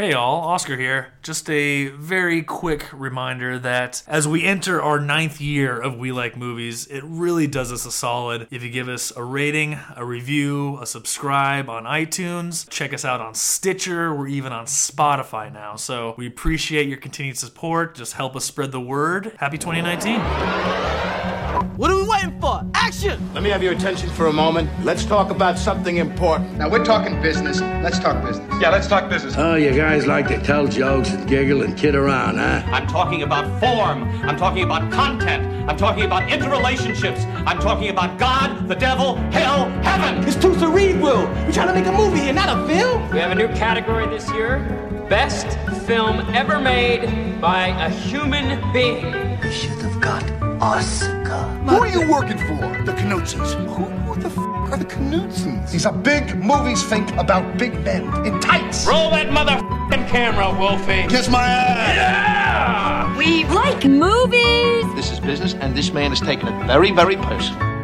Hey all, Oscar here. Just a very quick reminder that as we enter our ninth year of We Like Movies, it really does us a solid if you give us a rating, a review, a subscribe on iTunes. Check us out on Stitcher. We're even on Spotify now. So we appreciate your continued support. Just help us spread the word. Happy 2019. What are we waiting for? Action! Let me have your attention for a moment. Let's talk about something important. Now we're talking business. Let's talk business. Yeah, let's talk business. Oh, you guys like to tell jokes and giggle and kid around, huh? I'm talking about form. I'm talking about content. I'm talking about interrelationships. I'm talking about God, the devil, hell, heaven. It's too cerebral. We're trying to make a movie here, not a film. We have a new category this year Best Film Ever Made by a Human Being. We should have got Oscar. Who are you working for? The Knutsons. Who, who the f are the Knutsons? These are big movies think about big men in tights. Roll that motherfucking camera, Wolfie. Kiss my ass. Yeah! We like movies. This is business, and this man is taking it very, very personal.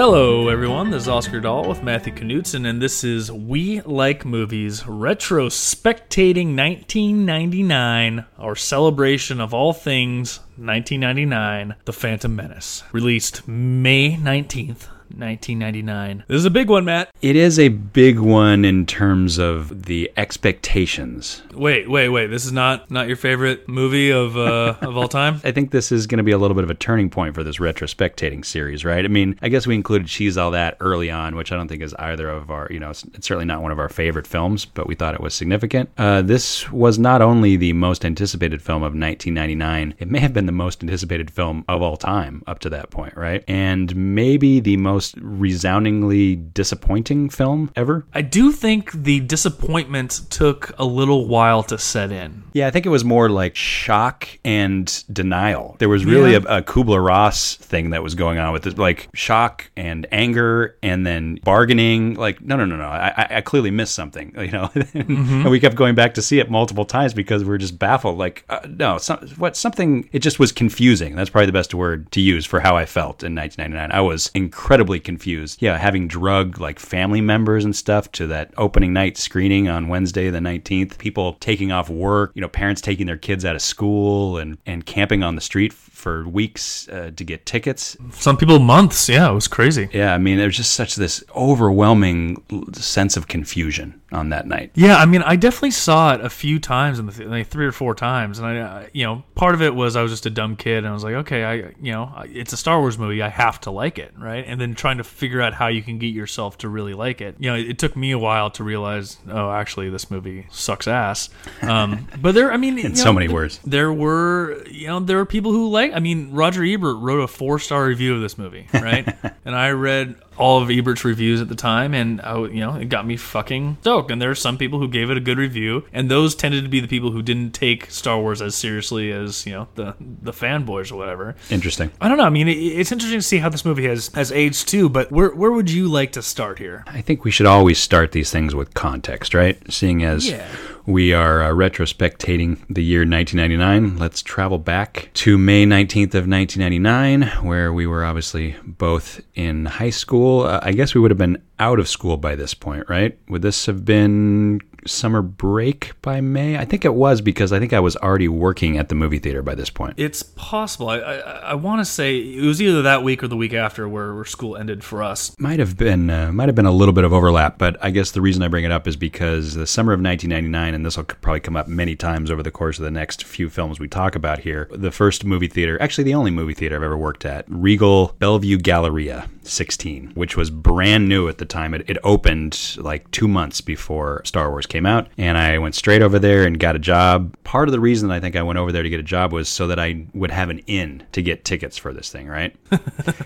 Hello, everyone. This is Oscar Dahl with Matthew Knutson, and this is We Like Movies Retrospectating 1999, our celebration of all things 1999, The Phantom Menace. Released May 19th, 1999. This is a big one, Matt. It is a big one in terms of the expectations. Wait, wait, wait. This is not not your favorite movie of uh, of all time? I think this is going to be a little bit of a turning point for this retrospectating series, right? I mean, I guess we included She's All That early on, which I don't think is either of our, you know, it's, it's certainly not one of our favorite films, but we thought it was significant. Uh, this was not only the most anticipated film of 1999, it may have been the most anticipated film of all time up to that point, right? And maybe the most resoundingly disappointing film ever. I do think the disappointment took a little while to set in. Yeah, I think it was more like shock and denial. There was really Yeah. a, a Kubler Ross thing that was going on with this, like shock and anger, and then bargaining. Like, no, no, no, no. I, I- I clearly missed something, you know. and we kept going back to see it multiple times because we were just baffled. Like, uh, no, some, what something. It just was confusing. That's probably the best word to use for how I felt in 1999. I was incredibly confused. Yeah, having drug like family members and stuff to that opening night screening on Wednesday the 19th. People taking off work. You know, parents taking their kids out of school and and camping on the street for weeks uh, to get tickets. Some people months. Yeah, it was crazy. Yeah, I mean, there's just such this overwhelming sense of confusion on that night. Yeah, I mean, I definitely saw it a few times in the th- like three or four times, and I, uh, you know, part of it was I was just a dumb kid, and I was like, okay, I, you know, it's a Star Wars movie, I have to like it, right? And then trying to figure out how you can get yourself to really like it. You know, it, it took me a while to realize, oh, actually, this movie sucks ass. Um, but there, I mean, In so know, many words. there were, you know, there were people who like. I mean, Roger Ebert wrote a four star review of this movie, right? and I read all of Ebert's reviews at the time, and I, w- you know, it got me fucking stoked. And there are some people who gave it a good review, and those tended to be the people who didn't take Star Wars as seriously as you know the the fanboys or whatever. Interesting. I don't know. I mean, it, it's interesting to see how this movie has has aged too. But where where would you like to start here? I think we should always start these things with context, right? Seeing as Yeah. we are uh, retrospectating the year 1999, let's travel back to May 19th of 1999, where we were obviously both in high school. Uh, I guess we would have been out of school by this point, right? Would this have been summer break by May? I think it was because I think I was already working at the movie theater by this point. It's possible. I I, I want to say it was either that week or the week after where, where school ended for us. Might have been uh, might have been a little bit of overlap, but I guess the reason I bring it up is because the summer of 1999, and this will probably come up many times over the course of the next few films we talk about here. The first movie theater, actually the only movie theater I've ever worked at, Regal Bellevue Galleria 16, which was brand new at the time. It, it opened like two months before Star Wars came out, and I went straight over there and got a job. Part of the reason I think I went over there to get a job was so that I would have an in to get tickets for this thing, right?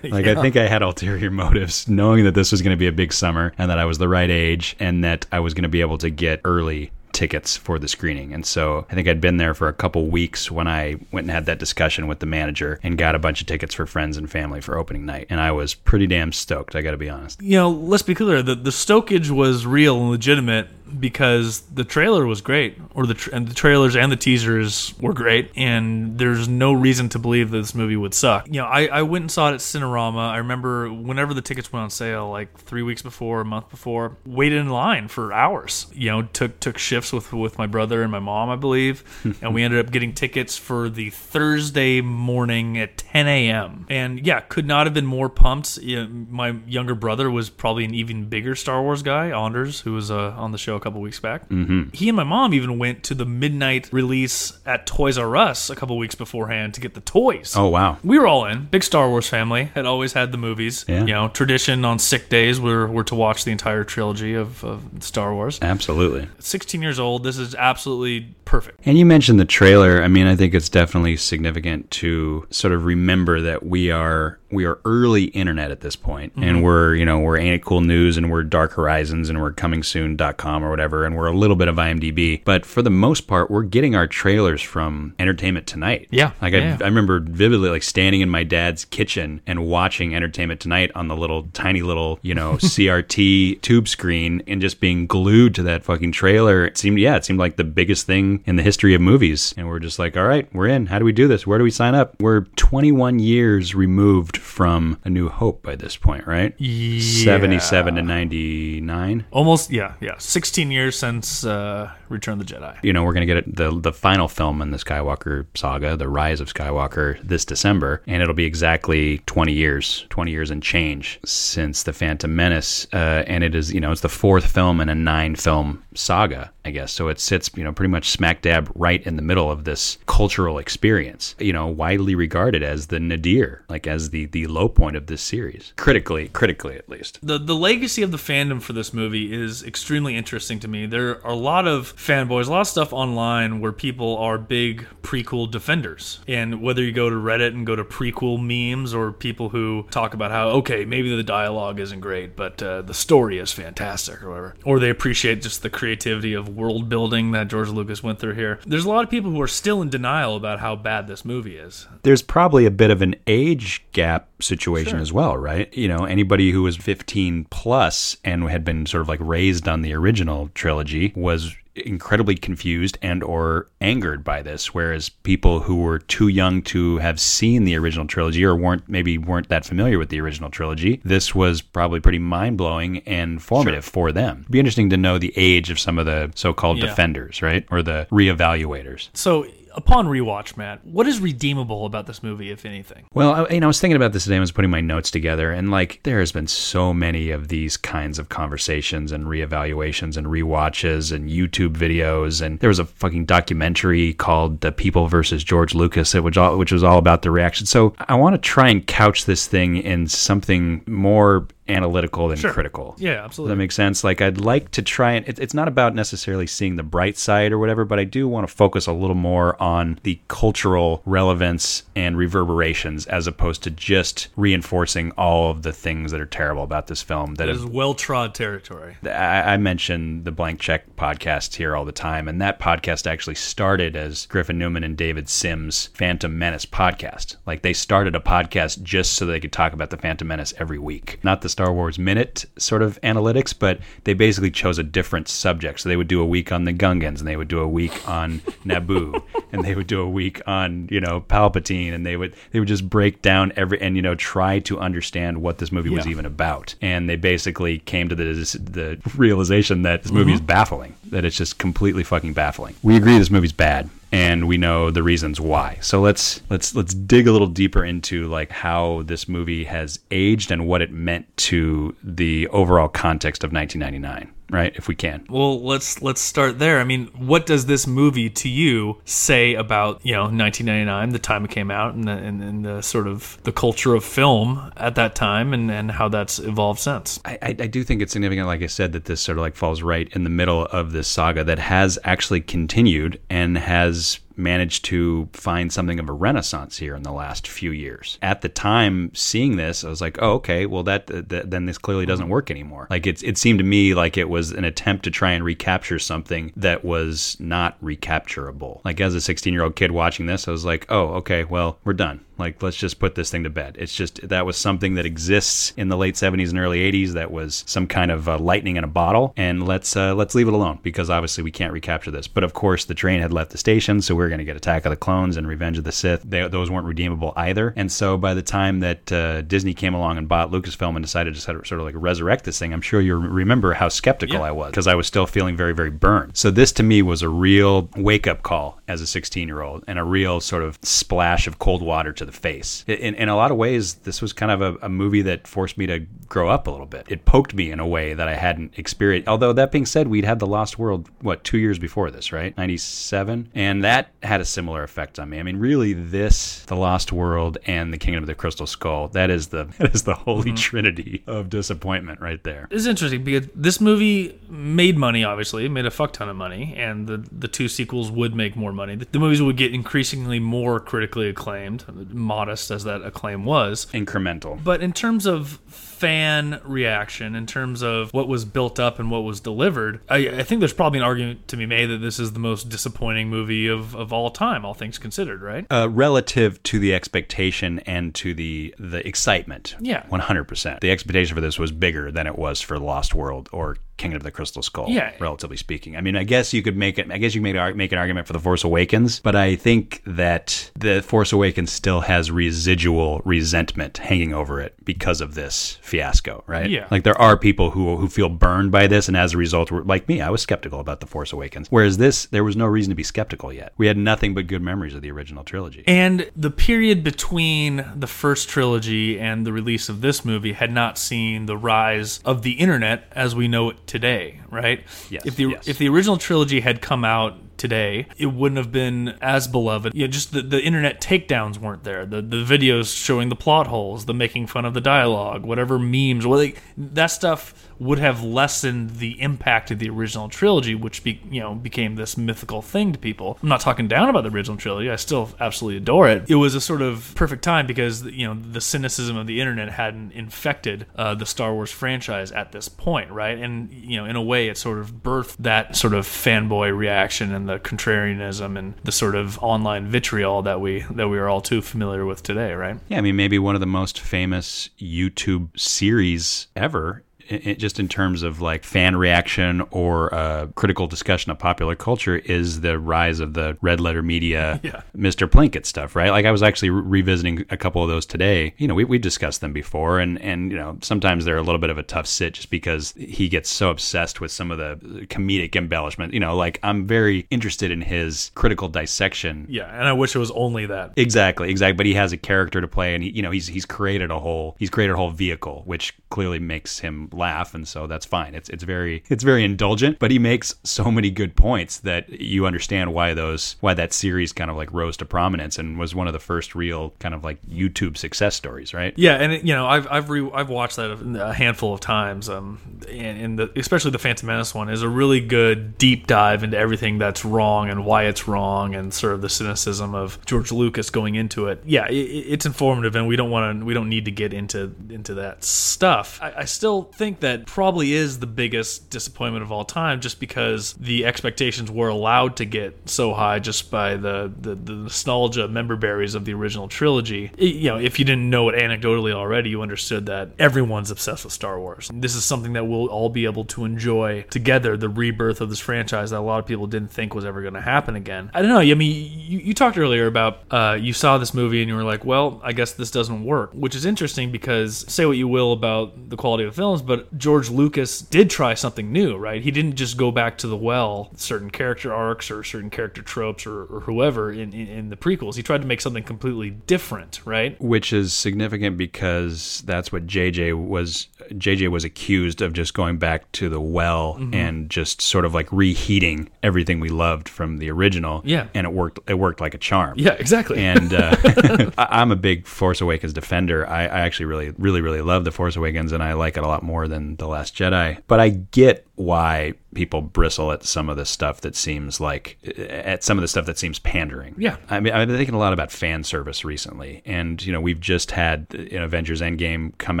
Like I think I had ulterior motives, knowing that this was going to be a big summer and that I was the right age and that I was going to be able to get early tickets for the screening. And so I think I'd been there for a couple weeks when I went and had that discussion with the manager and got a bunch of tickets for friends and family for opening night. And I was pretty damn stoked, I got to be honest. You know, let's be clear. The the stokage was real and legitimate because the trailer was great, or the tra- and the trailers and the teasers were great, and there's no reason to believe that this movie would suck. You know, I, I went and saw it at Cinerama. I remember whenever the tickets went on sale, like three weeks before, a month before, waited in line for hours. You know, took took shifts with with my brother and my mom, I believe, and we ended up getting tickets for the Thursday morning at 10 a.m. And yeah, could not have been more pumped. You know, my younger brother was probably an even bigger Star Wars guy, Anders, who was uh, on the show a couple weeks back. Mm-hmm. He and my mom even went to the midnight release at Toys R Us a couple weeks beforehand to get the toys. Oh wow. We were all in. Big Star Wars family. Had always had the movies. Yeah. You know, tradition on sick days were, were to watch the entire trilogy of, of Star Wars. Absolutely. 16 years old. This is absolutely perfect. And you mentioned the trailer. I mean, I think it's definitely significant to sort of remember that we are we are early internet at this point, Mhm. and we're you know we're ain't it cool news and we're dark horizons and we're coming soon.com or whatever and we're a little bit of imdb but for the most part we're getting our trailers from entertainment tonight. Yeah, like yeah. I, I remember vividly like standing in my dad's kitchen and watching entertainment tonight on the little tiny little you know crt tube screen and just being glued to that fucking trailer. It seemed yeah it seemed like the biggest thing in the history of movies. And we're just like all right we're in. How do we do this? Where do we sign up? We're 21 years removed from a new hope by this point right Yeah. 77 to 99 Almost, yeah, yeah. 16 years since uh, Return of the Jedi. you know, we're going to get it, the the final film in the Skywalker saga, The Rise of Skywalker, this December, and it'll be exactly 20 years, 20 years and change since The Phantom Menace, uh, and it is, you know, it's the fourth film in a nine film saga, I guess. So it sits, you know, pretty much smack dab right in the middle of this cultural experience. You know, widely regarded as the nadir, like as the the low point of this series, critically, critically at least. The the legacy of the fandom for this movie is extremely interesting to me. There are a lot of fanboys, a lot of stuff online where people are big prequel defenders. And whether you go to Reddit and go to prequel memes or people who talk about how okay, maybe the dialogue isn't great, but uh, the story is fantastic or whatever. Or they appreciate just the creativity of world building that George Lucas went through here. There's a lot of people who are still in denial about how bad this movie is. there's probably a bit of an age gap situation Sure. as well, right? You know, anybody who was 15 plus and had been sort of like raised on the original trilogy was incredibly confused and or angered by this whereas people who were too young to have seen the original trilogy or weren't maybe weren't that familiar with the original trilogy this was probably pretty mind-blowing and formative for them It'd be interesting to know the age of some of the so-called Yeah. defenders right or the reevaluators So upon rewatch, Matt, what is redeemable about this movie, if anything? Well, I, you know, I was thinking about this today. I was putting my notes together, and like, there has been so many of these kinds of conversations and reevaluations and rewatches and YouTube videos. And there was a fucking documentary called "The People versus George Lucas," which all, which was all about the reaction. So I want to try and couch this thing in something more analytical than Sure. critical. Yeah, Does absolutely. that makes sense? Like, I'd like to try and it, it's not about necessarily seeing the bright side or whatever, but I do want to focus a little more on the cultural relevance and reverberations as opposed to just reinforcing all of the things that are terrible about this film. That That is well trod territory. I, I mention the Blank Check podcast here all the time, and that podcast actually started as Griffin Newman and David Sims' Phantom Menace podcast. Like, they started a podcast just so they could talk about the Phantom Menace every week. Not the Star Wars Minute sort of analytics, but they basically chose a different subject. So they would do a week on the Gungans, and they would do a week on Naboo, and they would do a week on you know Palpatine, and they would they would just break down every and you know try to understand what this movie was even about. And they basically came to the the realization that this movie mm-hmm. is baffling, that it's just completely fucking baffling. We agree this movie's bad and we know the reasons why. So let's let's let's dig a little deeper into like how this movie has aged and what it meant to the overall context of 1999, right? If we can. Well, let's let's start there. I mean, what does this movie to you say about you know 1999, the time it came out, and the, and, and the sort of the culture of film at that time, and, and how that's evolved since? I, I I do think it's significant, like I said, that this sort of like falls right in the middle of this saga that has actually continued and has managed to find something of a renaissance here in the last few years. At the time seeing this, I was like, "Oh, okay. Well, that, that then this clearly doesn't work anymore." Like it's it seemed to me like it was an attempt to try and recapture something that was not recapturable. Like as a 16-year-old kid watching this, I was like, "Oh, okay. Well, we're done. Like, let's just put this thing to bed. It's just that was something that exists in the late 70s and early 80s that was some kind of uh, lightning in a bottle, and let's uh, let's leave it alone because obviously we can't recapture this. But of course, the train had left the station, so we are going to get Attack of the Clones and Revenge of the Sith. They, those weren't redeemable either. And so by the time that uh, Disney came along and bought Lucasfilm and decided to sort of, sort of like resurrect this thing, I'm sure you remember how skeptical Yeah. I was because I was still feeling very, very burned. So this to me was a real wake up call as a 16 year old and a real sort of splash of cold water to the face. In, in a lot of ways, this was kind of a, a movie that forced me to grow up a little bit. It poked me in a way that I hadn't experienced. Although that being said, we'd had The Lost World, what, two years before this, right? 97? And that had a similar effect on me. I mean, really, this, The Lost World, and The Kingdom of the Crystal Skull, that is the, that is the holy mm-hmm. trinity of disappointment right there. It's interesting because this movie made money. Obviously, it made a fuck ton of money, and the the two sequels would make more money. The, the movies would get increasingly more critically acclaimed, modest as that acclaim was. Incremental. But in terms of fan reaction, in terms of what was built up and what was delivered, I, I think there's probably an argument to be made that this is the most disappointing movie of, of all time, all things considered, right? Uh, relative to the expectation and to the the excitement. Yeah. 100%. The expectation for this was bigger than it was for Lost World or Kingdom of the Crystal Skull, Yeah. relatively speaking. I mean, I guess you could make it, I guess you could make, make an argument for The Force Awakens, but I think that The Force Awakens still has residual resentment hanging over it because of this fiasco, right? Yeah. Like there are people who, who feel burned by this, and as a result, were, like me, I was skeptical about The Force Awakens. Whereas this, there was no reason to be skeptical yet. We had nothing but good memories of the original trilogy. And the period between the first trilogy and the release of this movie had not seen the rise of the internet as we know it today, right? Yes, If the yes. if the original trilogy had come out today, it wouldn't have been as beloved. Know, just the, the internet takedowns weren't there. The the videos showing the plot holes, the making fun of the dialogue, whatever memes, well, they, that stuff would have lessened the impact of the original trilogy, which be, you know became this mythical thing to people. I'm not talking down about the original trilogy. I still absolutely adore it. It was a sort of perfect time because you know the cynicism of the internet hadn't infected uh, the Star Wars franchise at this point, right? And you know, in a way, it sort of birthed that sort of fanboy reaction and the contrarianism and the sort of online vitriol that we that we are all too familiar with today, right? Yeah, I mean, maybe one of the most famous YouTube series ever. I- i- just in terms of like fan reaction or uh, critical discussion of popular culture, is the rise of the red letter media, Yeah. Mr. Plinkett stuff, right? Like I was actually re- revisiting a couple of those today. You know, we we discussed them before, and and you know sometimes they're a little bit of a tough sit just because he gets so obsessed with some of the comedic embellishment. You know, like I'm very interested in his critical dissection Yeah, and I wish it was only that. Exactly, exactly. But he has a character to play, and he, you know, he's he's created a whole he's created a whole vehicle, which clearly makes him laugh, and so that's fine. It's it's very it's very indulgent, but he makes so many good points that you understand why those why that series kind of like rose to prominence and was one of the first real kind of like YouTube success stories, right? Yeah, and it, you know, I've I've re- I've watched that a handful of times. Um, and, and the, especially the Phantom Menace one is a really good deep dive into everything that's wrong and why it's wrong, and sort of the cynicism of George Lucas going into it. Yeah, it, it's informative, and we don't want to we don't need to get into into that stuff. I, I still think that probably is the biggest disappointment of all time, just because the expectations were allowed to get so high just by the the, the nostalgia member berries of the original trilogy. I- you know, if you didn't know it anecdotally already, you understood that everyone's obsessed with Star Wars. This is something that we'll all be able to enjoy together. The rebirth of this franchise that a lot of people didn't think was ever going to happen again. I don't know. I mean, you, you talked earlier about uh, you saw this movie and you were like, well, I guess this doesn't work, which is interesting because say what you will about the quality of the films, but George Lucas did try something new, right? He didn't just go back to the well, certain character arcs or certain character tropes or, or whoever in, in, in the prequels. He tried to make something completely different, right? Which is significant because that's what JJ was. JJ was accused of just going back to the well Mhm. and just sort of like reheating everything we loved from the original. Yeah. and it worked. It worked like a charm. Yeah, exactly. And uh, I- I'm a big Force Awakens defender. I, I actually really, really, really love the Force Awakens, and I like it a lot more than the Last Jedi. But I get why people bristle at some of the stuff that seems like at some of the stuff that seems pandering. Yeah. I mean, I've been thinking a lot about fan service recently, and you know, we've just had you know, Avengers Endgame come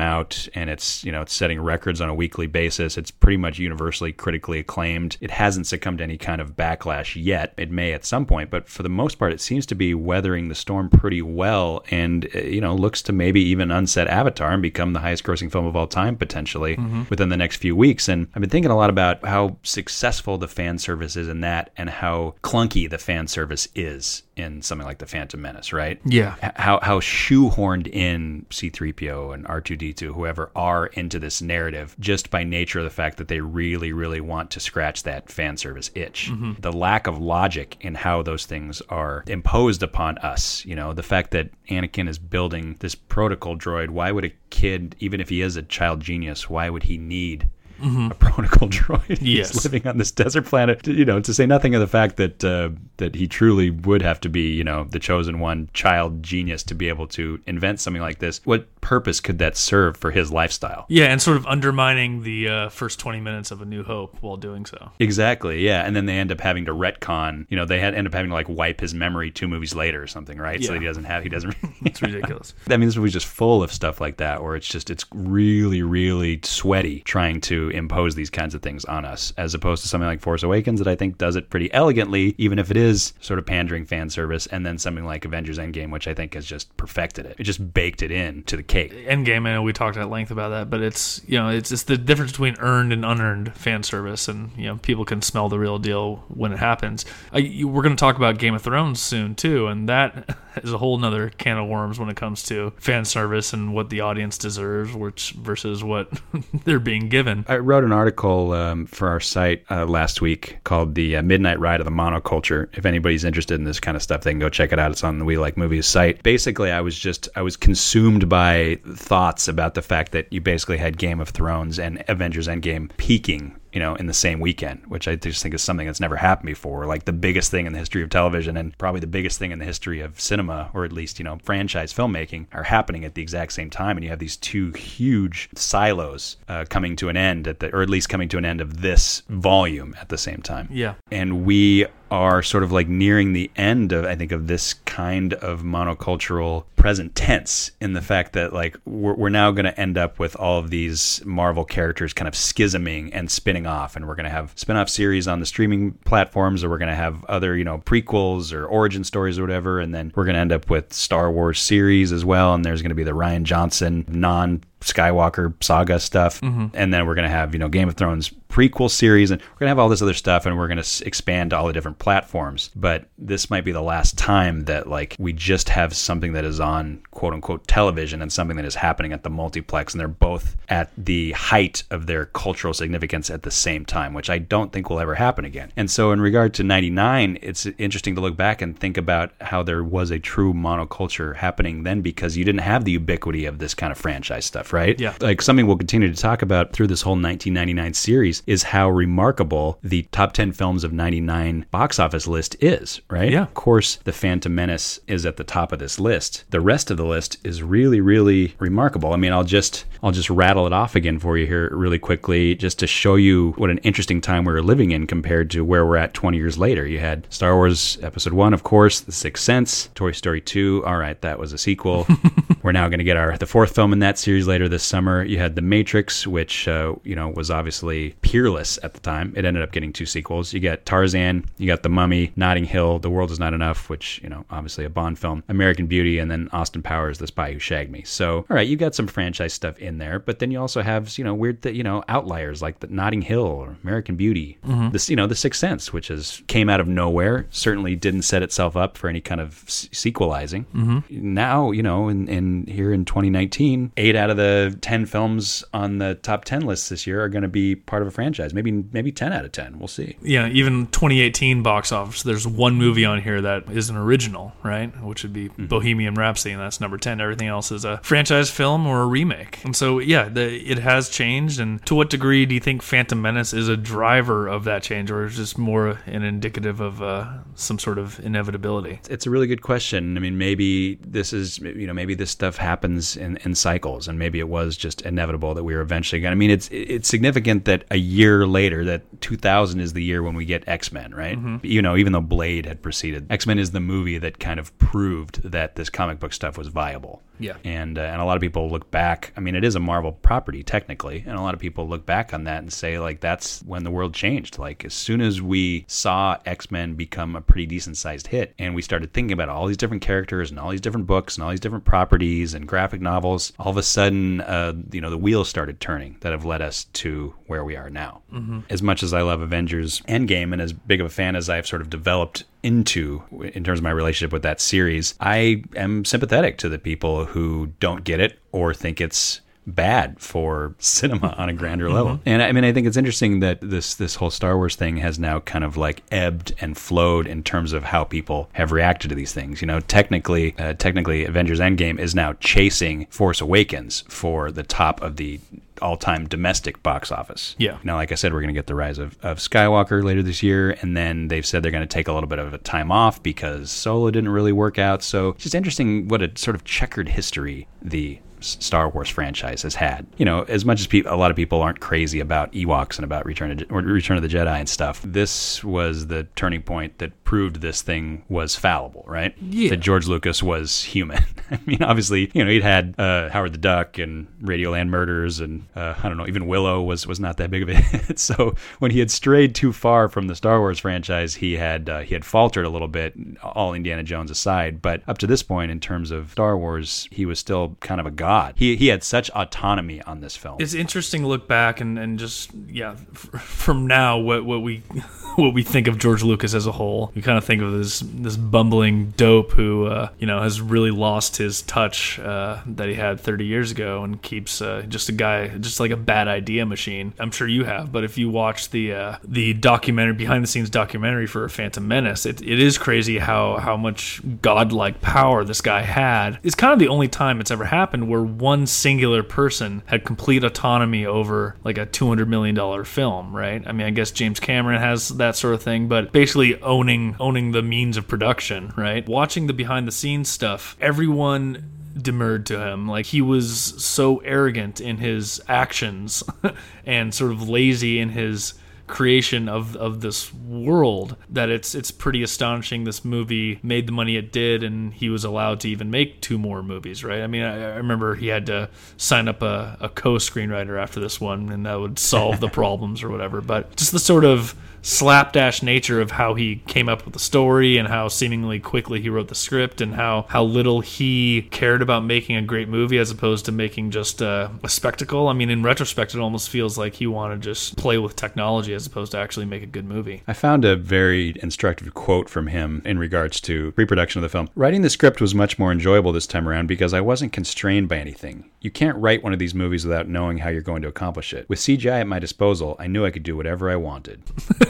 out, and it's you know, it's setting records on a weekly basis. It's pretty much universally critically acclaimed. It hasn't succumbed to any kind of backlash yet. It may at some point, but for the most part, it seems to be weathering the storm pretty well, and uh, you know, looks to maybe even unset Avatar and become the highest-grossing film of all time potentially Mm-hmm. within the next few weeks. And I've been thinking a lot about how successful the fan service is in that, and how clunky the fan service is in something like the Phantom Menace, right? Yeah. How how shoehorned in C3PO and R2D2, whoever are into this narrative, just by nature of the fact that they really, really want to scratch that fan service itch. Mm-hmm. The lack of logic in how those things are imposed upon us. You know, the fact that Anakin is building this protocol droid. Why would a kid, even if he is a child genius, why would he need a protocol droid. Yes. He's living on this desert planet. You know, to say nothing of the fact that uh, that he truly would have to be, you know, the chosen one, child genius to be able to invent something like this. What purpose could that serve for his lifestyle? Yeah, and sort of undermining the uh, first 20 minutes of A New Hope while doing so. Exactly, yeah. And then they end up having to retcon. You know, they had end up having to like wipe his memory two movies later or something, right? So Yeah. that he doesn't have. He doesn't. It's ridiculous. I mean, this movie's just full of stuff like that, where it's just it's really, really sweaty trying to impose these kinds of things on us, as opposed to something like Force Awakens that I think does it pretty elegantly, even if it is sort of pandering fan service, and then something like Avengers Endgame, which I think has just perfected it. It just baked it in to the cake. Endgame, I know we talked at length about that, but it's you know it's it's the difference between earned and unearned fan service, and you know people can smell the real deal when it happens. I, you, we're going to talk about Game of Thrones soon too, and that is a whole nother can of worms when it comes to fan service and what the audience deserves, which versus what they're being given. I wrote an article um, for our site uh, last week called "The uh, Midnight Ride of the Monoculture." If anybody's interested in this kind of stuff, they can go check it out. It's on the We Like Movies site. Basically, I was just I was consumed by thoughts about the fact that you basically had Game of Thrones and Avengers Endgame peaking you know, in the same weekend, which I just think is something that's never happened before. Like the biggest thing in the history of television and probably the biggest thing in the history of cinema, or at least, you know, franchise filmmaking, are happening at the exact same time. And you have these two huge silos uh, coming to an end at the, or at least coming to an end of this volume at the same time. Yeah. And we are sort of like nearing the end of I think of this kind of monocultural present tense in the fact that like we're, we're now going to end up with all of these Marvel characters kind of schisming and spinning off and we're going to have spin-off series on the streaming platforms or we're going to have other you know prequels or origin stories or whatever and then we're going to end up with Star Wars series as well and there's going to be the Rian Johnson non Skywalker saga stuff, mm-hmm. and then we're gonna have you know Game of Thrones prequel series, and we're gonna have all this other stuff, and we're gonna s- expand to all the different platforms. But this might be the last time that like we just have something that is on quote unquote television and something that is happening at the multiplex, and they're both at the height of their cultural significance at the same time, which I don't think will ever happen again. And so, in regard to '99, it's interesting to look back and think about how there was a true monoculture happening then because you didn't have the ubiquity of this kind of franchise stuff, right? Yeah. Like something we'll continue to talk about through this whole 1999 series is how remarkable the top 10 films of 99 box office list is, right? Yeah. Of course, The Phantom Menace is at the top of this list. The rest of the list is really, really remarkable. I mean, I'll just I'll just rattle it off again for you here really quickly, just to show you what an interesting time we were living in compared to where we're at 20 years later. You had Star Wars Episode One, of course, The Sixth Sense, Toy Story 2. All right, that was a sequel. we're now going to get our the fourth film in that series later this summer. You had The Matrix, which uh, you know was obviously peerless at the time. It ended up getting two sequels. You got Tarzan, you got The Mummy, Notting Hill, The World Is Not Enough, which you know obviously a Bond film, American Beauty, and then Austin Powers, The Spy Who Shagged Me. So all right, you got some franchise stuff in there, but then you also have you know weird th- you know outliers like the Notting Hill or American Beauty. This you know The Sixth Sense, which is came out of nowhere, certainly didn't set itself up for any kind of s- sequelizing. Now you know in, in here in 2019, eight out of the 10 films on the top 10 lists this year are going to be part of a franchise. Maybe maybe 10 out of 10. We'll see. Yeah, even 2018 box office, there's one movie on here that is an original, right? Which would be Mm-hmm. Bohemian Rhapsody, and that's number 10. Everything else is a franchise film or a remake. And so, yeah, the, it has changed. And to what degree do you think Phantom Menace is a driver of that change, or is just more an indicative of uh, some sort of inevitability? It's a really good question. I mean, maybe this is, you know, maybe this stuff happens in, in cycles, and maybe it was just inevitable that we were eventually going. to I mean, it's it's significant that a year later, that 2000 is the year when we get X Men, right? Mm-hmm. You know, even though Blade had preceded, X Men is the movie that kind of proved that this comic book stuff was viable. Yeah. And uh, and a lot of people look back. I mean, it is a Marvel property technically, and a lot of people look back on that and say like that's when the world changed. Like as soon as we saw X Men become a pretty decent sized hit, and we started thinking about all these different characters and all these different books and all these different properties and graphic novels, all of a sudden, uh, you know, the wheels started turning that have led us to where we are now. Mhm. As much as I love Avengers Endgame, and as big of a fan as I've sort of developed into in terms of my relationship with that series, I am sympathetic to the people who don't get it or think it's bad for cinema on a grander level. And I mean I think it's interesting that this this whole Star Wars thing has now kind of like ebbed and flowed in terms of how people have reacted to these things. You know, technically uh, technically Avengers Endgame is now chasing Force Awakens for the top of the all-time domestic box office. Yeah. Now, like I said, we're going to get the rise of, of Skywalker later this year, and then they've said they're going to take a little bit of a time off because Solo didn't really work out. So it's just interesting what a sort of checkered history the Star Wars franchise has had. You know, as much as pe- a lot of people aren't crazy about Ewoks and about Return of, Return of the Jedi and stuff, this was the turning point that proved this thing was fallible, right? Yeah. That George Lucas was human. I mean, obviously, you know, he'd had uh, Howard the Duck and Radioland Murders, and uh, I don't know, even Willow was was not that big of a hit. so when he had strayed too far from the Star Wars franchise, he had uh, he had faltered a little bit, all Indiana Jones aside. But up to this point, in terms of Star Wars, he was still kind of a god. He he had such autonomy on this film. It's interesting to look back and, and just yeah, f- from now what what we what we think of George Lucas as a whole. We kind of think of this this bumbling dope who uh, you know has really lost his touch uh, that he had 30 years ago and keeps uh, just a guy just like a bad idea machine. I'm sure you have, but if you watch the uh, the documentary behind the scenes documentary for Phantom Menace, it, it is crazy how how much godlike power this guy had. It's kind of the only time it's ever happened where one singular person had complete autonomy over like a 200 million dollar film, right? I mean, I guess James Cameron has that sort of thing, but basically owning owning the means of production, right? Watching the behind the scenes stuff, everyone demurred to him. Like he was so arrogant in his actions and sort of lazy in his creation of of this world that it's it's pretty astonishing this movie made the money it did and he was allowed to even make two more movies right? I mean i, I remember he had to sign up a, a co-screenwriter after this one and that would solve the problems or whatever but just the sort of slapdash nature of how he came up with the story and how seemingly quickly he wrote the script and how how little he cared about making a great movie as opposed to making just a, a spectacle i mean in retrospect it almost feels like he wanted to just play with technology as opposed to actually make a good movie I found a very instructive quote from him in regards to pre-production of the film. Writing the script was much more enjoyable this time around because I wasn't constrained by anything. You can't write one of these movies without knowing how you're going to accomplish it. With CGI at my disposal, I knew I could do whatever I wanted.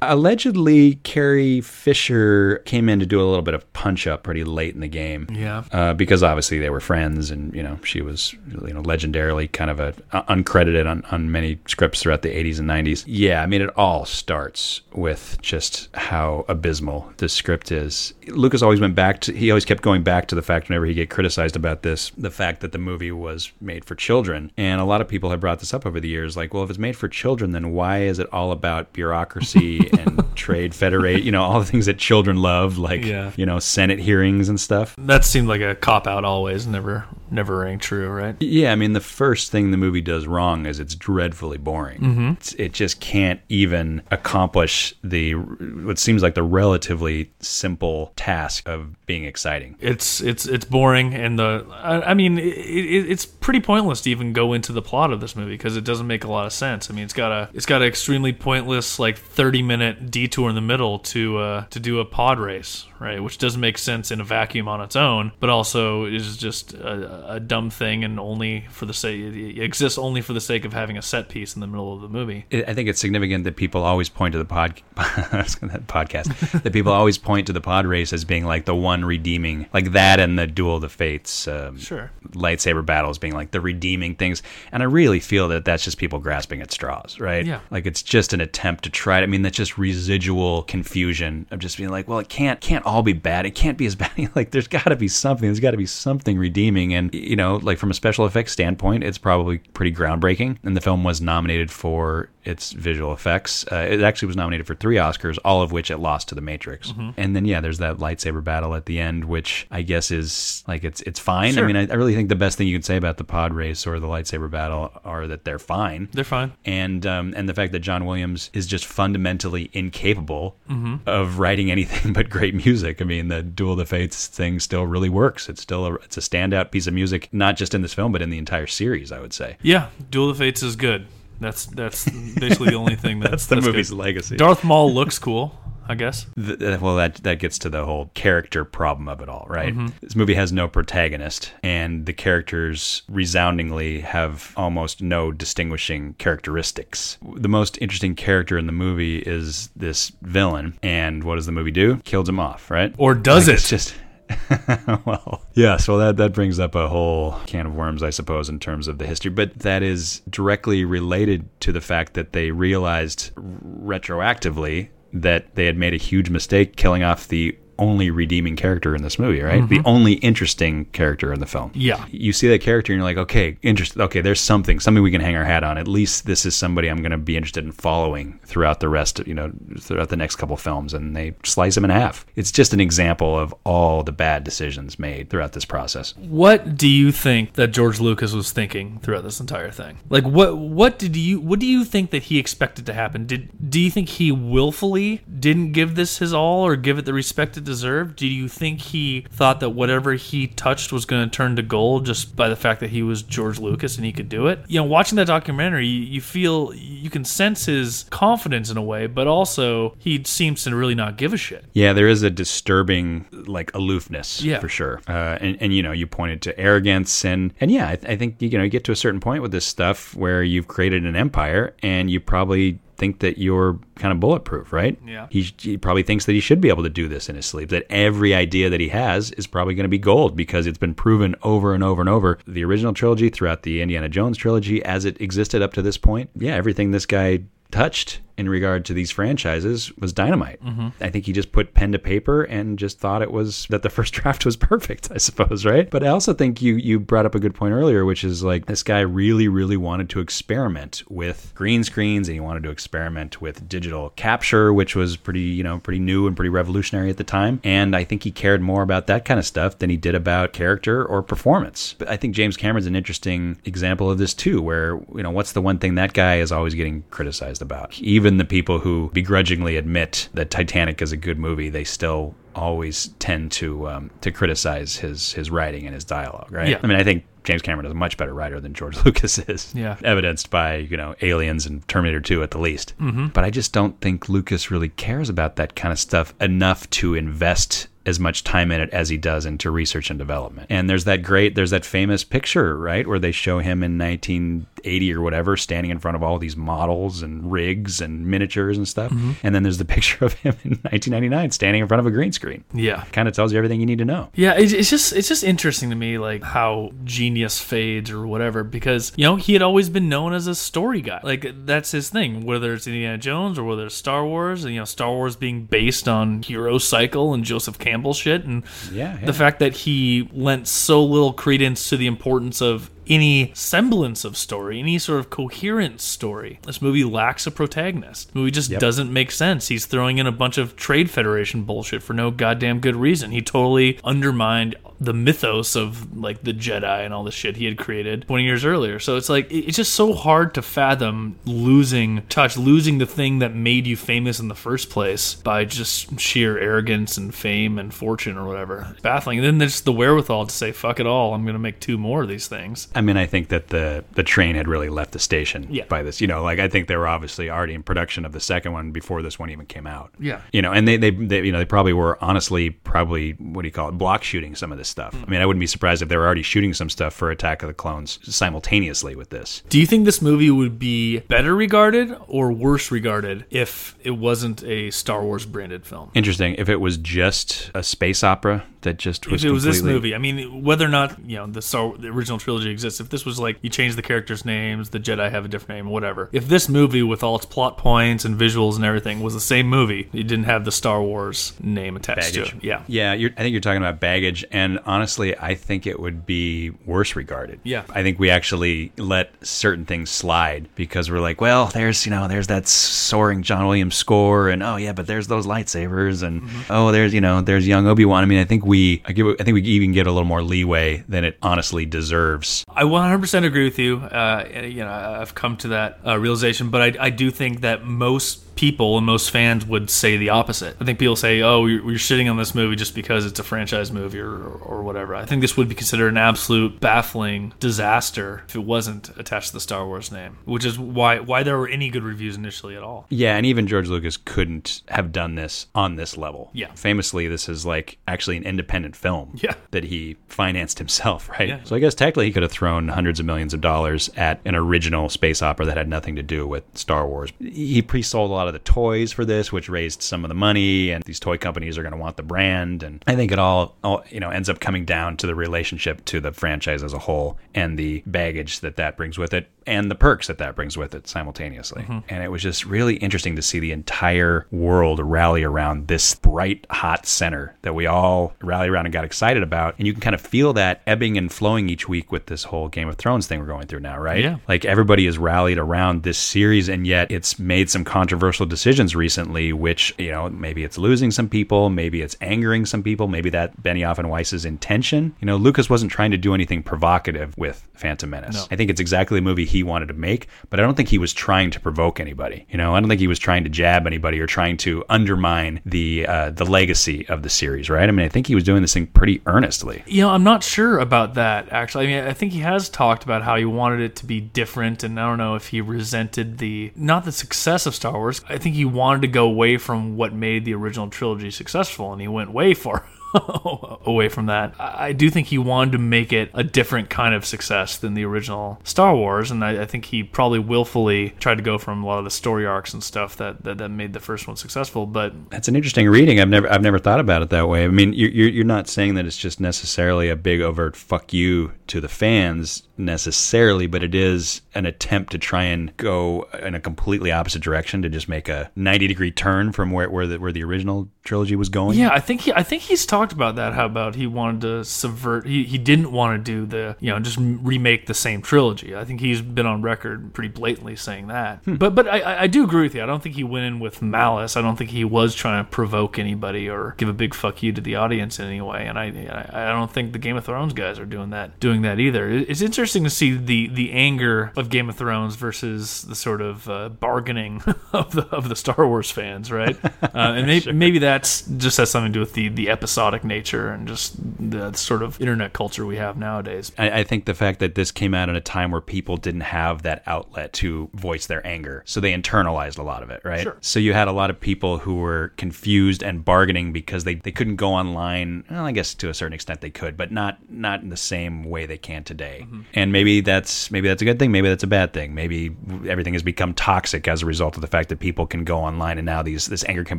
Allegedly, Carrie Fisher came in to do a little bit of punch up pretty late in the game. Yeah. Uh, because obviously they were friends, and you know she was you know legendarily kind of a uh, uncredited on, on many scripts throughout the 80s and 90s. Yeah, I mean it all starts with just how abysmal this script is. Lucas always went back to he always kept going back to the fact whenever he get criticized about this, the fact that the movie was made for children, and a lot of people have brought this up over the years. Like, well, if it's made for children, then why is it all about bureaucracy and trade federate? You know, all the things that children love, like Yeah. you know Senate hearings and stuff. that seemed like a cop out always never never rang true right Yeah, I mean, the first thing the movie does wrong is it's dreadfully boring. Mhm. It's, it just can't even accomplish the what seems like the relatively simple task of being exciting. it's it's it's boring and the I, I mean it, it, it's pretty pointless to even go into the plot of this movie because it doesn't make a lot of sense. I mean it's got a it's got an extremely pointless like 30 minute detour in the middle to uh to do a pod race right which doesn't make sense in a vacuum on its own but also is just a, a dumb thing and only for the sake it exists only for the sake of having a set piece in the middle of the movie. I think it's significant that people always point to the pod that podcast that people always point to the pod race as being like the one redeeming like that and the duel of the fates um, Sure. lightsaber battles being like the redeeming things. And I really feel that that's just people grasping at straws, right? Yeah. Like it's just an attempt to try. To, I mean, that's just residual confusion of just being like, well, it can't can't all be bad. It can't be as bad. like there's got to be something. There's got to be something redeeming. And you know, like from a special effects standpoint, it's probably pretty groundbreaking. And the film was nominated for its visual effects. Uh, it actually was nominated for three Oscars, all of which it lost to The Matrix. Mm-hmm. And then yeah, there's that lightsaber battle at the end, which I guess is like it's it's fine. Sure. I mean, I, I really think the best thing you can say about the pod race or the lightsaber battle are that they're fine. They're fine. And um, and the fact that John Williams is just fundamentally incapable Mm-hmm. of writing anything but great music. I mean, the Duel of the Fates thing still really works. It's still a, it's a standout piece of music, not just in this film but in the entire series. I would say. Yeah, Duel of the Fates is good. That's that's basically the only thing that, That's the movie's good. legacy. Darth Maul looks cool, I guess. Th- th- well, that that gets to the whole character problem of it all, right? Mm-hmm. This movie has no protagonist, and the characters resoundingly have almost no distinguishing characteristics. The most interesting character in the movie is this villain, and what does the movie do? Kills him off, right? Or does Like, it? It's just. well, yes. Well, that that brings up a whole can of worms, I suppose, in terms of the history. But that is directly related to the fact that they realized retroactively that they had made a huge mistake killing off the only redeeming character in this movie, right? The only interesting character in the film. Mm-hmm. Yeah. You see that character and you're like, okay, interesting. Okay, there's something, something we can hang our hat on. At least this is somebody I'm going to be interested in following throughout the rest, of, you know, throughout the next couple films. And they slice him in half. It's just an example of all the bad decisions made throughout this process. What do you think that George Lucas was thinking throughout this entire thing? Like what what did you what do you think that he expected to happen? Did do you think he willfully didn't give this his all or give it the respect it deserved? Do you think he thought that whatever he touched was going to turn to gold just by the fact that he was George Lucas and he could do it? You know, watching that documentary, you, you feel you can sense his confidence in a way, but also he seems to really not give a shit. Yeah, there is a disturbing like aloofness Yeah. for sure. Uh, and, and you know, you pointed to arrogance and and yeah, I, th- I think you know you get to a certain point with this stuff where you've created an empire and you probably think that you're kind of bulletproof, right? Yeah. He, he probably thinks that he should be able to do this in his sleep. That every idea that he has is probably going to be gold because it's been proven over and over and over. The original trilogy, throughout the Indiana Jones trilogy, as it existed up to this point, yeah, everything this guy touched in regard to these franchises was dynamite. Mm-hmm. I think he just put pen to paper and just thought it was that the first draft was perfect, I suppose, right? But I also think you you brought up a good point earlier, which is like this guy really really wanted to experiment with green screens and he wanted to experiment with digital capture, which was pretty, you know, pretty new and pretty revolutionary at the time. And I think he cared more about that kind of stuff than he did about character or performance. But I think James Cameron's an interesting example of this too, where, you know, what's the one thing that guy is always getting criticized about? Even the people who begrudgingly admit that Titanic is a good movie, they still always tend to um, to criticize his his writing and his dialogue, right? Yeah. I mean, I think James Cameron is a much better writer than George Lucas is. Yeah. Evidenced by, you know, Aliens and Terminator 2 at the least. Mm-hmm. But I just don't think Lucas really cares about that kind of stuff enough to invest as much time in it as he does into research and development. And there's that great, there's that famous picture, right, where they show him in 1980 or whatever, standing in front of all these models and rigs and miniatures and stuff. Mm-hmm. And then there's the picture of him in 1999 standing in front of a green screen. Yeah. Kind of tells you everything you need to know. Yeah, it's, it's just it's just interesting to me like how genius fades or whatever because you know he had always been known as a story guy like that's his thing whether it's Indiana Jones or whether it's Star Wars and you know Star Wars being based on Hero Cycle and Joseph Campbell shit and Yeah, yeah. the fact that he lent so little credence to the importance of any semblance of story, any sort of coherent story. This movie lacks a protagonist. The movie just doesn't make sense. He's throwing in a bunch of Trade Federation bullshit for no goddamn good reason. He totally undermined the mythos of like the Jedi and all the shit he had created 20 years earlier. So it's like it's just so hard to fathom losing touch, losing the thing that made you famous in the first place by just sheer arrogance and fame and fortune or whatever. It's baffling. And then there's the wherewithal to say fuck it all. I'm going to make two more of these things. I mean, I think that the the train had really left the station Yeah. by this. You know, like I think they were obviously already in production of the second one before this one even came out. Yeah. You know, and they, they, they you know they probably were honestly probably what do you call it block shooting some of this stuff. Mm. I mean, I wouldn't be surprised if they were already shooting some stuff for Attack of the Clones simultaneously with this. Do you think this movie would be better regarded or worse regarded if it wasn't a Star Wars branded film? Interesting. If it was just a space opera that just was if it was this movie, I mean, whether or not you know the Star the original trilogy exists, if this was like you change the characters' names, the Jedi have a different name, whatever. If this movie with all its plot points and visuals and everything was the same movie, it didn't have the Star Wars name attached baggage. to it. Yeah, yeah. You're, I think you're talking about baggage, and honestly, I think it would be worse regarded. Yeah. I think we actually let certain things slide because we're like, well, there's you know, there's that soaring John Williams score, and oh yeah, but there's those lightsabers, and Mm-hmm. oh, there's you know, there's young Obi Wan. I mean, I think we, I give, I think we even get a little more leeway than it honestly deserves. I 100% agree with you. Uh, you know, I've come to that uh, realization, but I, I do think that most people and most fans would say the opposite. I think people say, "Oh, you're, you're shitting on this movie just because it's a franchise movie or, or whatever." I think this would be considered an absolute baffling disaster if it wasn't attached to the Star Wars name, which is why why there were any good reviews initially at all. Yeah, and even George Lucas couldn't have done this on this level. Yeah. Famously, this is like actually an independent film Yeah. that he financed himself, right? Yeah. So I guess technically he could have thrown hundreds of millions of dollars at an original space opera that had nothing to do with Star Wars. He pre sold a lot of the toys for this, which raised some of the money, and these toy companies are going to want the brand. And I think it all, all, you know, ends up coming down to the relationship to the franchise as a whole and the baggage that that brings with it and the perks that that brings with it simultaneously. Mm-hmm. And it was just really interesting to see the entire world rally around this bright, hot center that we all rally around and got excited about. And you can kind of feel that ebbing and flowing each week with this whole Game of Thrones thing we're going through now, right? Yeah. Like everybody is rallied around this series, and yet it's made some controversial decisions recently, which, you know, maybe it's losing some people, maybe it's angering some people, maybe that Benioff and Weiss's intention. You know, Lucas wasn't trying to do anything provocative with Phantom Menace. No. I think it's exactly the movie he wanted to make, but I don't think he was trying to provoke anybody. You know, I don't think he was trying to jab anybody or trying to undermine the uh, the legacy of the series, right? I mean, I think he was doing this thing pretty earnestly. You know, I'm not sure about that actually. I mean, I think he has talked about how he wanted it to be different, and I don't know if he resented the not the success of Star Wars. I think he wanted to go away from what made the original trilogy successful, and he went way far. away from that. I do think he wanted to make it a different kind of success than the original Star Wars, and I, I think he probably willfully tried to go from a lot of the story arcs and stuff that, that, that made the first one successful. But That's an interesting reading. I've never I've never thought about it that way. I mean, you're you're not saying that it's just necessarily a big overt fuck you to the fans necessarily, but it is an attempt to try and go in a completely opposite direction to just make a 90 degree turn from where where the where the original trilogy was going. Yeah, I think he, I think he's talked about that. How about he wanted to subvert? He, he didn't want to do the you know just remake the same trilogy. I think he's been on record pretty blatantly saying that. Hmm. But but I- I, do agree with you. I don't think he went in with malice. I don't think he was trying to provoke anybody or give a big fuck you to the audience in any way. And I I, I don't think the Game of Thrones guys are doing that doing that either. It's interesting to see the the anger of Game of Thrones versus the sort of uh, bargaining of the of the Star Wars fans, right? Uh, and maybe, maybe that's just has something to do with the the episodic nature and just the sort of internet culture we have nowadays. I, I think the fact that this came out in a time where people didn't have that outlet to voice their anger, so they internalized a lot of it, right? Sure. So you had a lot of people who were confused and bargaining because they, they couldn't go online. Well, I guess to a certain extent they could, but not not in the same way they can today. And maybe that's maybe that's a good thing. Maybe that's a bad thing. Maybe everything has become toxic as a result of the fact that people can go online and now these this anger can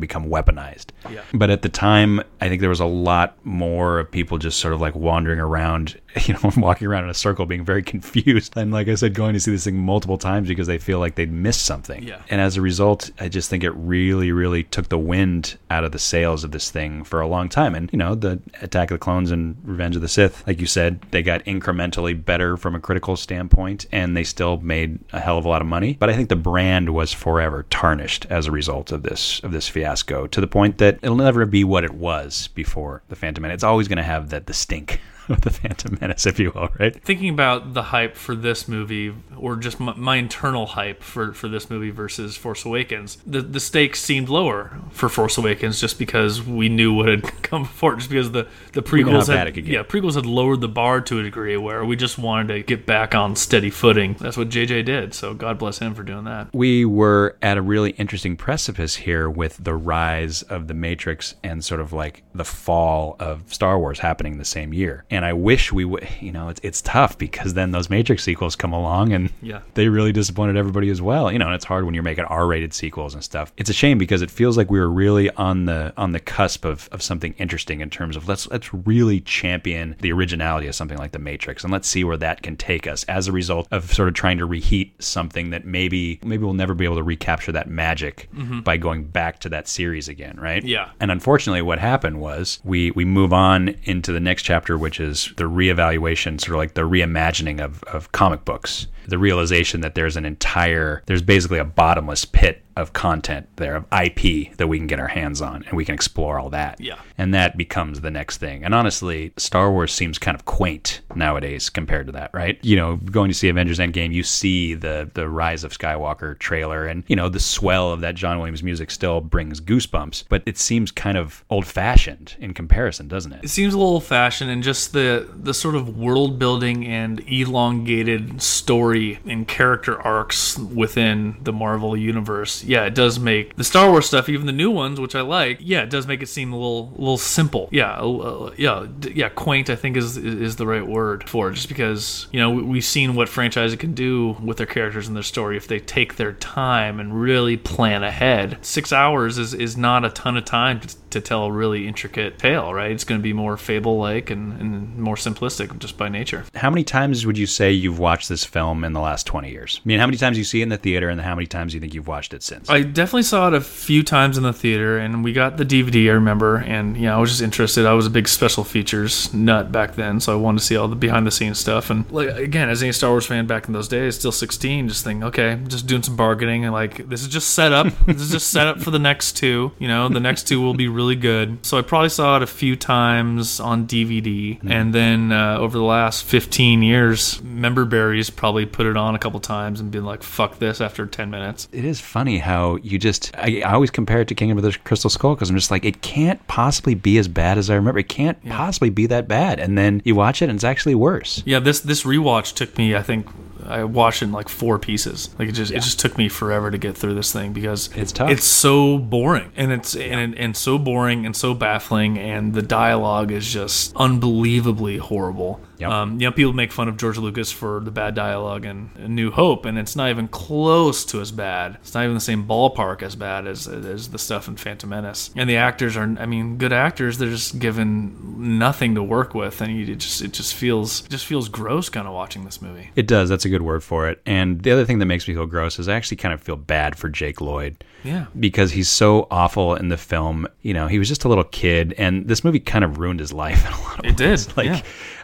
become weaponized. Yeah. But at the time, I think there was a lot more of people just sort of like wandering around, you know, walking around in a circle, being very confused. And like I said, going to see this thing multiple times because they feel like they'd missed something. Yeah. And as a result, I just think it really, really took the wind out of the sails of this thing for a long time. And, you know, the Attack of the Clones and Revenge of the Sith, like you said, they got incrementally better from a critical standpoint and they still made a hell of a lot of money. But I think the brand was forever tarnished as a result of this of this fiasco to the point that it'll never be what it was before the Phantom Menace. It's always going to have that the stink the Phantom Menace, if you will, right? Thinking about the hype for this movie, or just my, my internal hype for, for this movie versus Force Awakens, the the stakes seemed lower for Force Awakens just because we knew what had come before, just because the the We knew how prequels had it could get. yeah prequels had lowered the bar to a degree where we just wanted to get back on steady footing. That's what JJ did, so God bless him for doing that. we were at a really interesting precipice here with the rise of the Matrix and sort of like the fall of Star Wars happening the same year. And and I wish we would. You know, it's it's tough because then those Matrix sequels come along and Yeah. they really disappointed everybody as well. You know, and it's hard when you're making R-rated sequels and stuff. It's a shame because it feels like we were really on the on the cusp of, of something interesting in terms of let's let's really champion the originality of something like the Matrix and let's see where that can take us as a result of sort of trying to reheat something that maybe maybe we'll never be able to recapture that magic Mhm. by going back to that series again, right? Yeah. And unfortunately, what happened was we we move on into the next chapter, which is the reevaluation, sort of like the reimagining of, of comic books. The realization that there's an entire, there's basically a bottomless pit of content there, of IP that we can get our hands on, and we can explore all that. Yeah. And that becomes the next thing. And honestly, Star Wars seems kind of quaint nowadays compared to that, right? You know, going to see Avengers Endgame, you see the the Rise of Skywalker trailer, and you know the swell of that John Williams music still brings goosebumps, but it seems kind of old fashioned in comparison, doesn't it? It seems a little old fashioned and just the the sort of world building and elongated story and character arcs within the Marvel universe. Yeah, it does make the Star Wars stuff, even the new ones, which I like. Yeah, it does make it seem a little little simple. Yeah, yeah, yeah. Quaint, I think is is the right word for it. Just because you know we- we've seen what franchise can do with their characters and their story if they take their time and really plan ahead. Six hours is is not a ton of time to, to tell a really intricate tale, right? It's going to be more fable like and, and more simplistic just by nature. How many times would you say you've watched this film in the last 20 years? I mean, how many times you see it in the theater and how many times do you think you've watched it since? I definitely saw it a few times in the theater, and we got the DVD. I remember, and yeah, I was just interested. I was a big special features nut back then, so I wanted to see all the behind the scenes stuff. And like again, as any Star Wars fan back in those days, still 16, just thinking, okay, just doing some bargaining, and like this is just set up. this is just set up for the next two. You know, the next two will be really good. So I probably saw it a few times on DVD, and then uh, over the last 15 years, member berries probably put it on a couple times and been like, fuck this after 10 minutes. it is funny how you just I, I always compare it to Kingdom of the Crystal Skull because I'm just like it can't possibly be as bad as I remember. It can't possibly be that bad, and then you watch it and it's actually worse. Yeah, this this rewatch took me. I think I watched it in like four pieces. Like it just it just took me forever to get through this thing because It's tough. It's so boring, and it's and and so boring and so baffling, and the dialogue is just unbelievably horrible. Yep. Um, you know, people make fun of George Lucas for the bad dialogue in A New Hope, and it's not even close to as bad. It's not even the same ballpark as bad as as the stuff in Phantom Menace. And the actors are, I mean, good actors. They're just given nothing to work with, and you, it just it just feels it just feels gross kind of watching this movie. It does. That's a good word for it. And the other thing that makes me feel gross is I actually kind of feel bad for Jake Lloyd. Yeah. Because he's so awful in the film. You know, he was just a little kid, and this movie kind of ruined his life in a lot of It did. Like, yeah.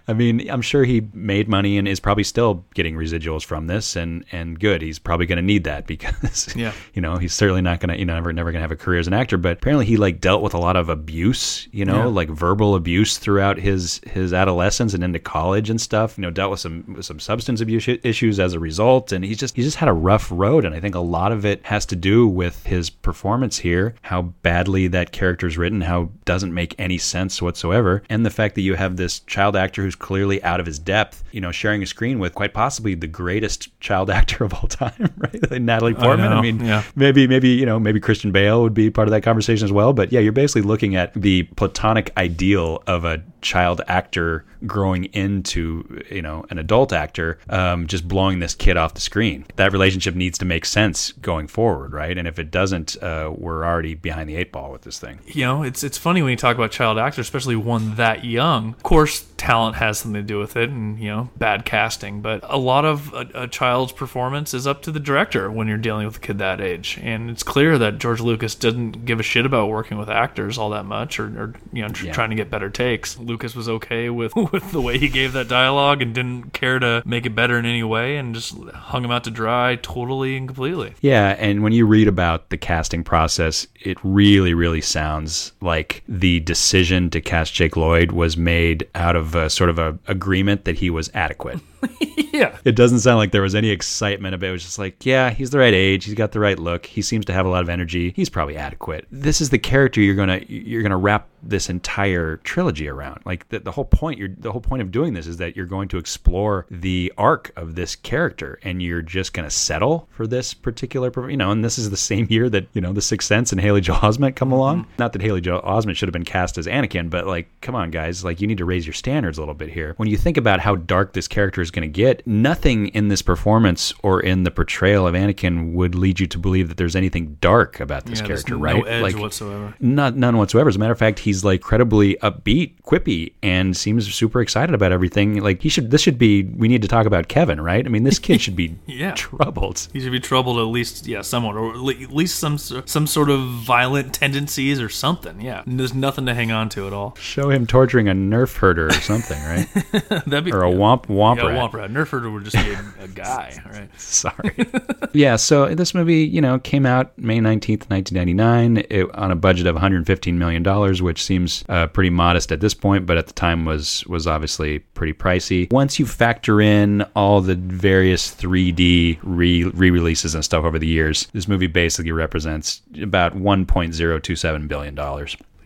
I mean, I'm sure he made money and is probably still getting residuals from this, and and good. He's probably going to need that because, Yeah. you know, he's certainly not going to, you know, never never going to have a career as an actor. But apparently, he like dealt with a lot of abuse, you know, Yeah. like verbal abuse throughout his his adolescence and into college and stuff. You know, dealt with some some substance abuse issues as a result, and he's just he just had a rough road. And I think a lot of it has to do with his performance here, how badly that character's written, how doesn't make any sense whatsoever, and the fact that you have this child actor who's clearly out of his depth, you know, sharing a screen with quite possibly the greatest child actor of all time, right? Natalie Portman. I, know, mean, yeah. maybe maybe you know maybe Christian Bale would be part of that conversation as well. But yeah, you're basically looking at the platonic ideal of a child actor growing into you know an adult actor, um, just blowing this kid off the screen. That relationship needs to make sense going forward, right? And if it doesn't, uh, we're already behind the eight ball with this thing. You know, it's it's funny when you talk about child actors, especially one that young. Of course, talent has something to do with it, and you know, bad casting. But a lot of a, a child's performance is up to the director when you're dealing with a kid that age. And it's clear that George Lucas didn't give a shit about working with actors all that much, or, or you know, tr- Yeah. trying to get better takes. Lucas was okay with with the way he gave that dialogue and didn't care to make it better in any way, and just hung him out to dry totally and completely. Yeah, and when you read about the casting process, it really, really sounds like the decision to cast Jake Lloyd was made out of a sort of a agreement that he was adequate. Yeah. It doesn't sound like there was any excitement about it. It was just like, yeah, he's the right age. He's got the right look. He seems to have a lot of energy. He's probably adequate. This is the character you're gonna you're gonna wrap this entire trilogy around. Like the, the whole point you're the whole point of doing this is that you're going to explore the arc of this character and you're just gonna settle for this particular you know, and this is the same year that, you know, The Sixth Sense and Haley Joel Osment come mm-hmm. along. Not that Haley Joel Osment should have been cast as Anakin, but like, come on, guys, like you need to raise your standards a little bit here. When you think about how dark this character is going to get, nothing in this performance or in the portrayal of Anakin would lead you to believe that there's anything dark about this Yeah, character, no right? edge like whatsoever. Not none whatsoever. As a matter of fact, he's like credibly upbeat, quippy, and seems super excited about everything. Like he should. This should be. We need to talk about Kevin, right? I mean, this kid should be Yeah. troubled. He should be troubled at least, yeah, somewhat, or at least some some sort of violent tendencies or something. Yeah, there's nothing to hang on to at all. Show him torturing a Nerf herder or something, right? That'd be or a womp womp yeah, rat. Womp rat. Nerf herder would just be a, a guy, right? Sorry. yeah, so this movie, you know, came out May 19th, 1999, on a budget of $115 million, which seems uh, pretty modest at this point, but at the time was was obviously pretty pricey. Once you factor in all the various 3D re releases and stuff over the years, this movie basically represents about $1.027 billion.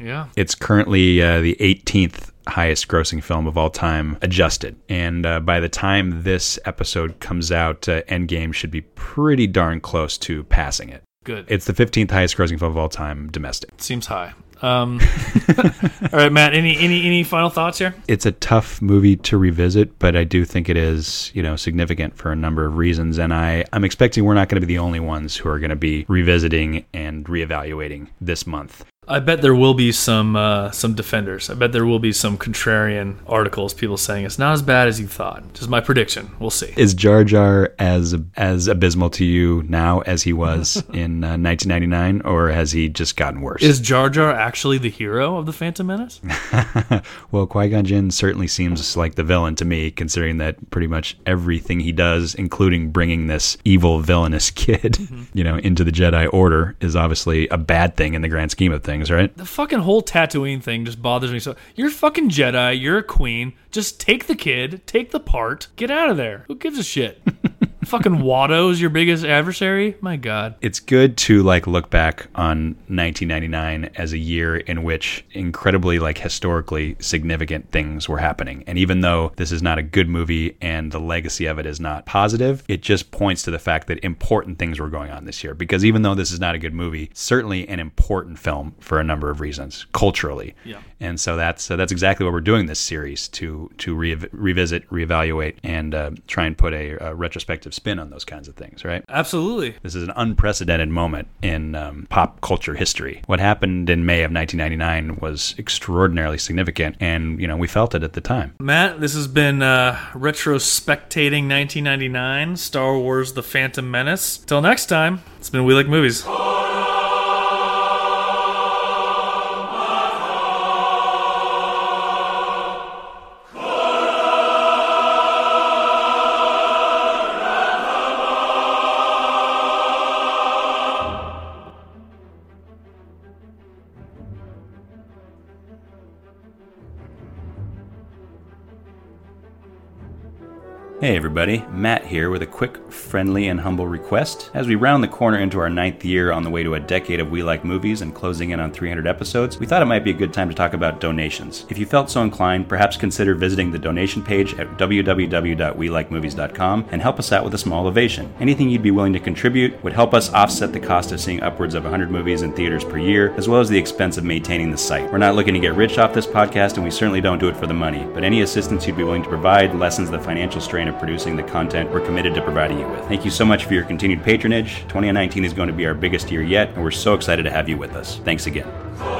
Yeah. It's currently uh, the 18th highest grossing film of all time adjusted. And uh, by the time this episode comes out, uh, Endgame should be pretty darn close to passing it. Good. It's the 15th highest grossing film of all time domestic. Seems high. Um, all right, Matt. Any any any final thoughts here? It's a tough movie to revisit, but I do think it is, you know, significant for a number of reasons. And I, I'm expecting we're not going to be the only ones who are going to be revisiting and reevaluating this month. I bet there will be some uh, some defenders. I bet there will be some contrarian articles, people saying it's not as bad as you thought. Just my prediction. We'll see. Is Jar Jar as as abysmal to you now as he was in uh, 1999, or has he just gotten worse? Is Jar Jar actually the hero of the Phantom Menace? well, Qui Gon Jinn certainly seems like the villain to me, considering that pretty much everything he does, including bringing this evil villainous kid, you know, into the Jedi Order, is obviously a bad thing in the grand scheme of things, right? The fucking whole Tatooine thing just bothers me so. You're fucking Jedi. You're a queen. Just take the kid, take the part, get out of there. Who gives a shit? fucking Watto's your biggest adversary? My God. It's good to like look back on 1999 as a year in which incredibly like historically significant things were happening. And even though this is not a good movie and the legacy of it is not positive, it just points to the fact that important things were going on this year. Because even though this is not a good movie, certainly an important film for a number of reasons culturally. Yeah. And so that's uh, that's exactly what we're doing this series to to re- revisit, reevaluate, and uh, try and put a, a retrospective spin on those kinds of things. Right? Absolutely. This is an unprecedented moment in um, pop culture history. What happened in May of 1999 was extraordinarily significant, and you know we felt it at the time. Matt, this has been uh, retrospectating 1999, Star Wars: The Phantom Menace. Till next time, it's been We Like Movies. Hey everybody, Matt here with a quick, friendly, and humble request. As we round the corner into our ninth year on the way to a decade of We Like Movies and closing in on 300 episodes, we thought it might be a good time to talk about donations. If you felt so inclined, perhaps consider visiting the donation page at www.welikemovies.com and help us out with a small ovation. Anything you'd be willing to contribute would help us offset the cost of seeing upwards of 100 movies in theaters per year, as well as the expense of maintaining the site. We're not looking to get rich off this podcast, and we certainly don't do it for the money, but any assistance you'd be willing to provide lessens the financial strain producing the content we're committed to providing you with. Thank you so much for your continued patronage. 2019 is going to be our biggest year yet, and we're so excited to have you with us. Thanks again.